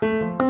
Thank you.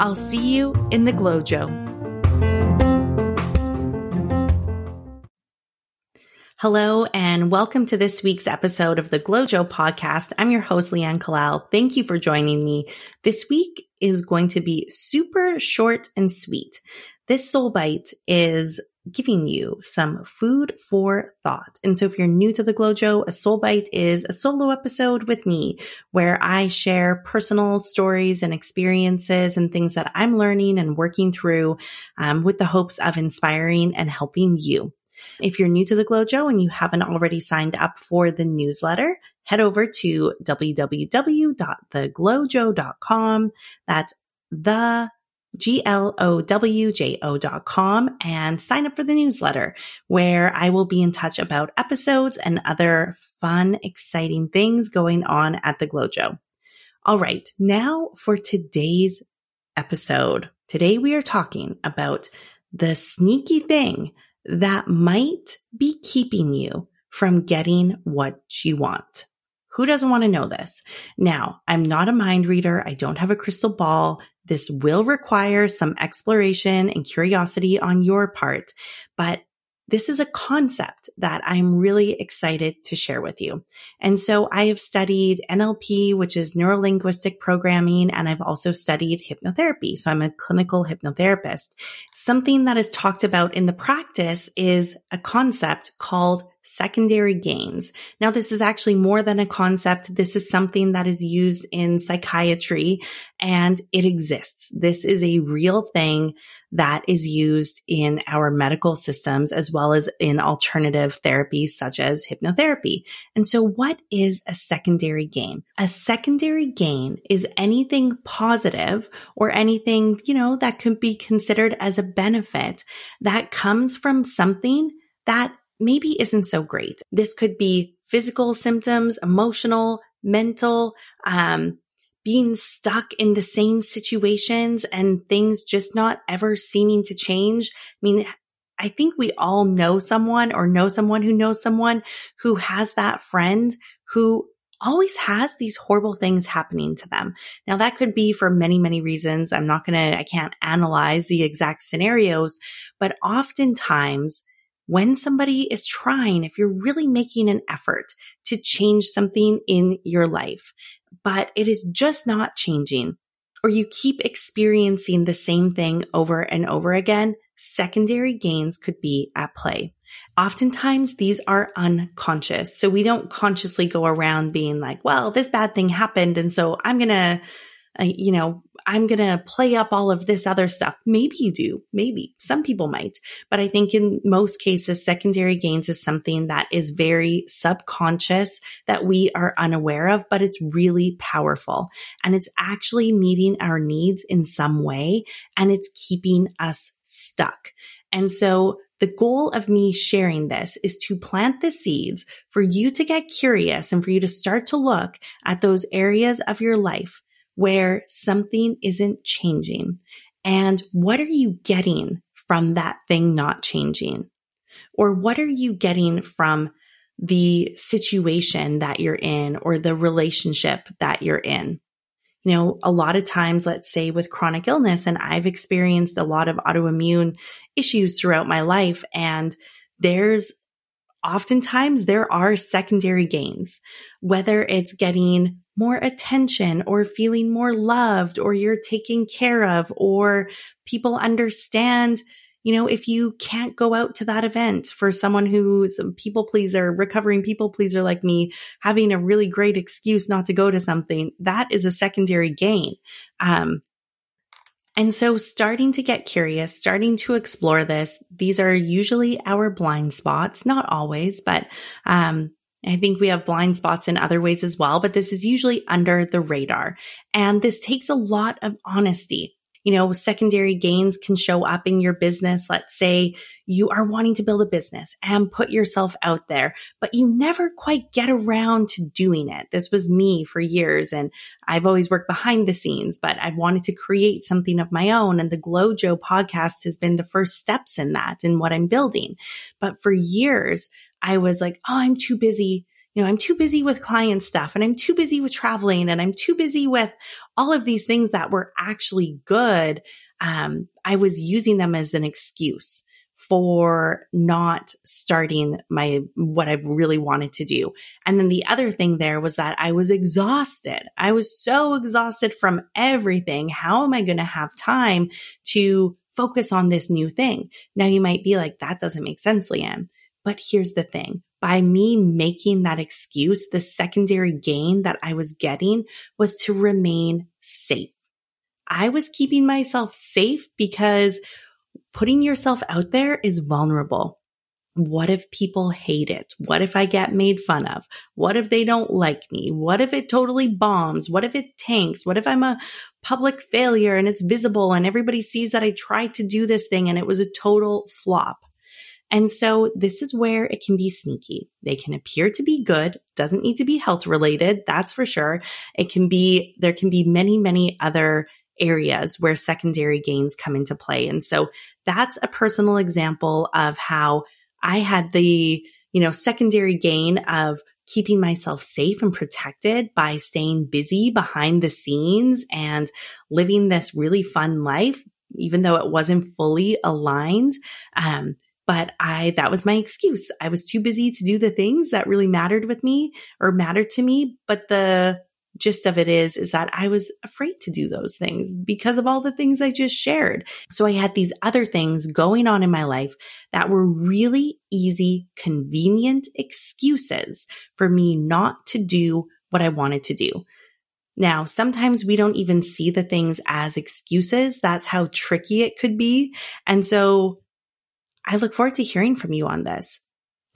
I'll see you in the GlowJo. Hello and welcome to this week's episode of the GlowJo podcast. I'm your host, Leanne Kallal. Thank you for joining me. This week is going to be super short and sweet. This SoulByte is giving you some food for thought. And so if you're new to the GlowJo, a SoulByte is a solo episode with me where I share personal stories and experiences and things that I'm learning and working through um, with the hopes of inspiring and helping you. If you're new to the GlowJo and you haven't already signed up for the newsletter, head over to www.theglowjo.com. That's the G-L-O-W-J-O dot com and sign up for the newsletter where I will be in touch about episodes and other fun, exciting things going on at the GlowJo. All right. Now for today's episode. Today we are talking about the sneaky thing that might be keeping you from getting what you want. Who doesn't want to know this? Now, I'm not a mind reader. I don't have a crystal ball. This will require some exploration and curiosity on your part, but this is a concept that I'm really excited to share with you. And so I have studied NLP, which is neuro linguistic programming, and I've also studied hypnotherapy. So I'm a clinical hypnotherapist. Something that is talked about in the practice is a concept called secondary gains. Now, this is actually more than a concept. This is something that is used in psychiatry and it exists. This is a real thing that is used in our medical systems as well as in alternative therapies such as hypnotherapy. And so what is a secondary gain? A secondary gain is anything positive or anything, you know, that could be considered as a benefit that comes from something that maybe isn't so great. This could be physical symptoms, emotional, mental, um, being stuck in the same situations and things just not ever seeming to change. I mean, I think we all know someone or know someone who knows someone who has that friend who always has these horrible things happening to them. Now that could be for many, many reasons. I'm not going to, I can't analyze the exact scenarios, but oftentimes when somebody is trying, if you're really making an effort to change something in your life, but it is just not changing, or you keep experiencing the same thing over and over again, secondary gains could be at play. Oftentimes these are unconscious. So we don't consciously go around being like, well, this bad thing happened. And so I'm going to, uh, you know, I'm going to play up all of this other stuff. Maybe you do. Maybe some people might, but I think in most cases, secondary gains is something that is very subconscious that we are unaware of, but it's really powerful and it's actually meeting our needs in some way and it's keeping us stuck. And so the goal of me sharing this is to plant the seeds for you to get curious and for you to start to look at those areas of your life where something isn't changing. And what are you getting from that thing not changing? Or what are you getting from the situation that you're in or the relationship that you're in? You know, a lot of times, let's say with chronic illness, and I've experienced a lot of autoimmune issues throughout my life, and there's oftentimes there are secondary gains, whether it's getting more attention or feeling more loved or you're taken care of or people understand you know, if you can't go out to that event for someone who's a people pleaser, recovering people pleaser like me, having a really great excuse not to go to something, that is a secondary gain. Um, and so starting to get curious, starting to explore this, these are usually our blind spots, not always, but, um, I think we have blind spots in other ways as well, but this is usually under the radar. And this takes a lot of honesty you know, secondary gains can show up in your business. Let's say you are wanting to build a business and put yourself out there, but you never quite get around to doing it. This was me for years and I've always worked behind the scenes, but I've wanted to create something of my own. And the GlowJo podcast has been the first steps in that in what I'm building. But for years, I was like, Oh, I'm too busy you know, I'm too busy with client stuff and I'm too busy with traveling and I'm too busy with all of these things that were actually good. Um, I was using them as an excuse for not starting my, what I really wanted to do. And then the other thing there was that I was exhausted. I was so exhausted from everything. How am I going to have time to focus on this new thing? Now you might be like, that doesn't make sense, Leanne. But here's the thing by me making that excuse, the secondary gain that I was getting was to remain safe. I was keeping myself safe because putting yourself out there is vulnerable. What if people hate it? What if I get made fun of? What if they don't like me? What if it totally bombs? What if it tanks? What if I'm a public failure and it's visible and everybody sees that I tried to do this thing and it was a total flop? And so this is where it can be sneaky. They can appear to be good, doesn't need to be health related. That's for sure. It can be, there can be many, many other areas where secondary gains come into play. And so that's a personal example of how I had the, you know, secondary gain of keeping myself safe and protected by staying busy behind the scenes and living this really fun life, even though it wasn't fully aligned. Um, but I, that was my excuse. I was too busy to do the things that really mattered with me or mattered to me. But the gist of it is, is that I was afraid to do those things because of all the things I just shared. So I had these other things going on in my life that were really easy, convenient excuses for me not to do what I wanted to do. Now, sometimes we don't even see the things as excuses. That's how tricky it could be. And so I look forward to hearing from you on this.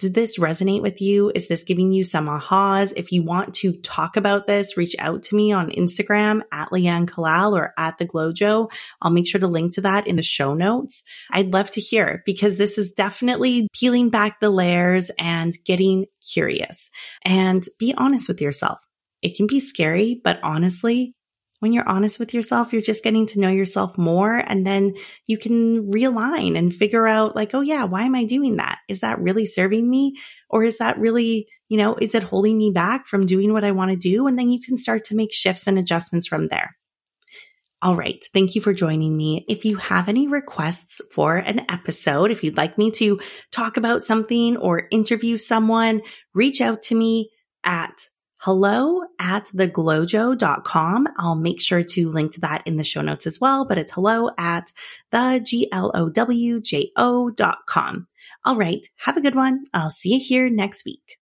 Did this resonate with you? Is this giving you some ahas? If you want to talk about this, reach out to me on Instagram at Leanne Kallal or at the GlowJo. I'll make sure to link to that in the show notes. I'd love to hear because this is definitely peeling back the layers and getting curious and be honest with yourself. It can be scary, but honestly, when you're honest with yourself, you're just getting to know yourself more. And then you can realign and figure out like, oh yeah, why am I doing that? Is that really serving me? Or is that really, you know, is it holding me back from doing what I want to do? And then you can start to make shifts and adjustments from there. All right. Thank you for joining me. If you have any requests for an episode, if you'd like me to talk about something or interview someone, reach out to me at hello at theglowjo.com. I'll make sure to link to that in the show notes as well, but it's hello at the G-L-O-W-J-O dot com. All right. Have a good one. I'll see you here next week.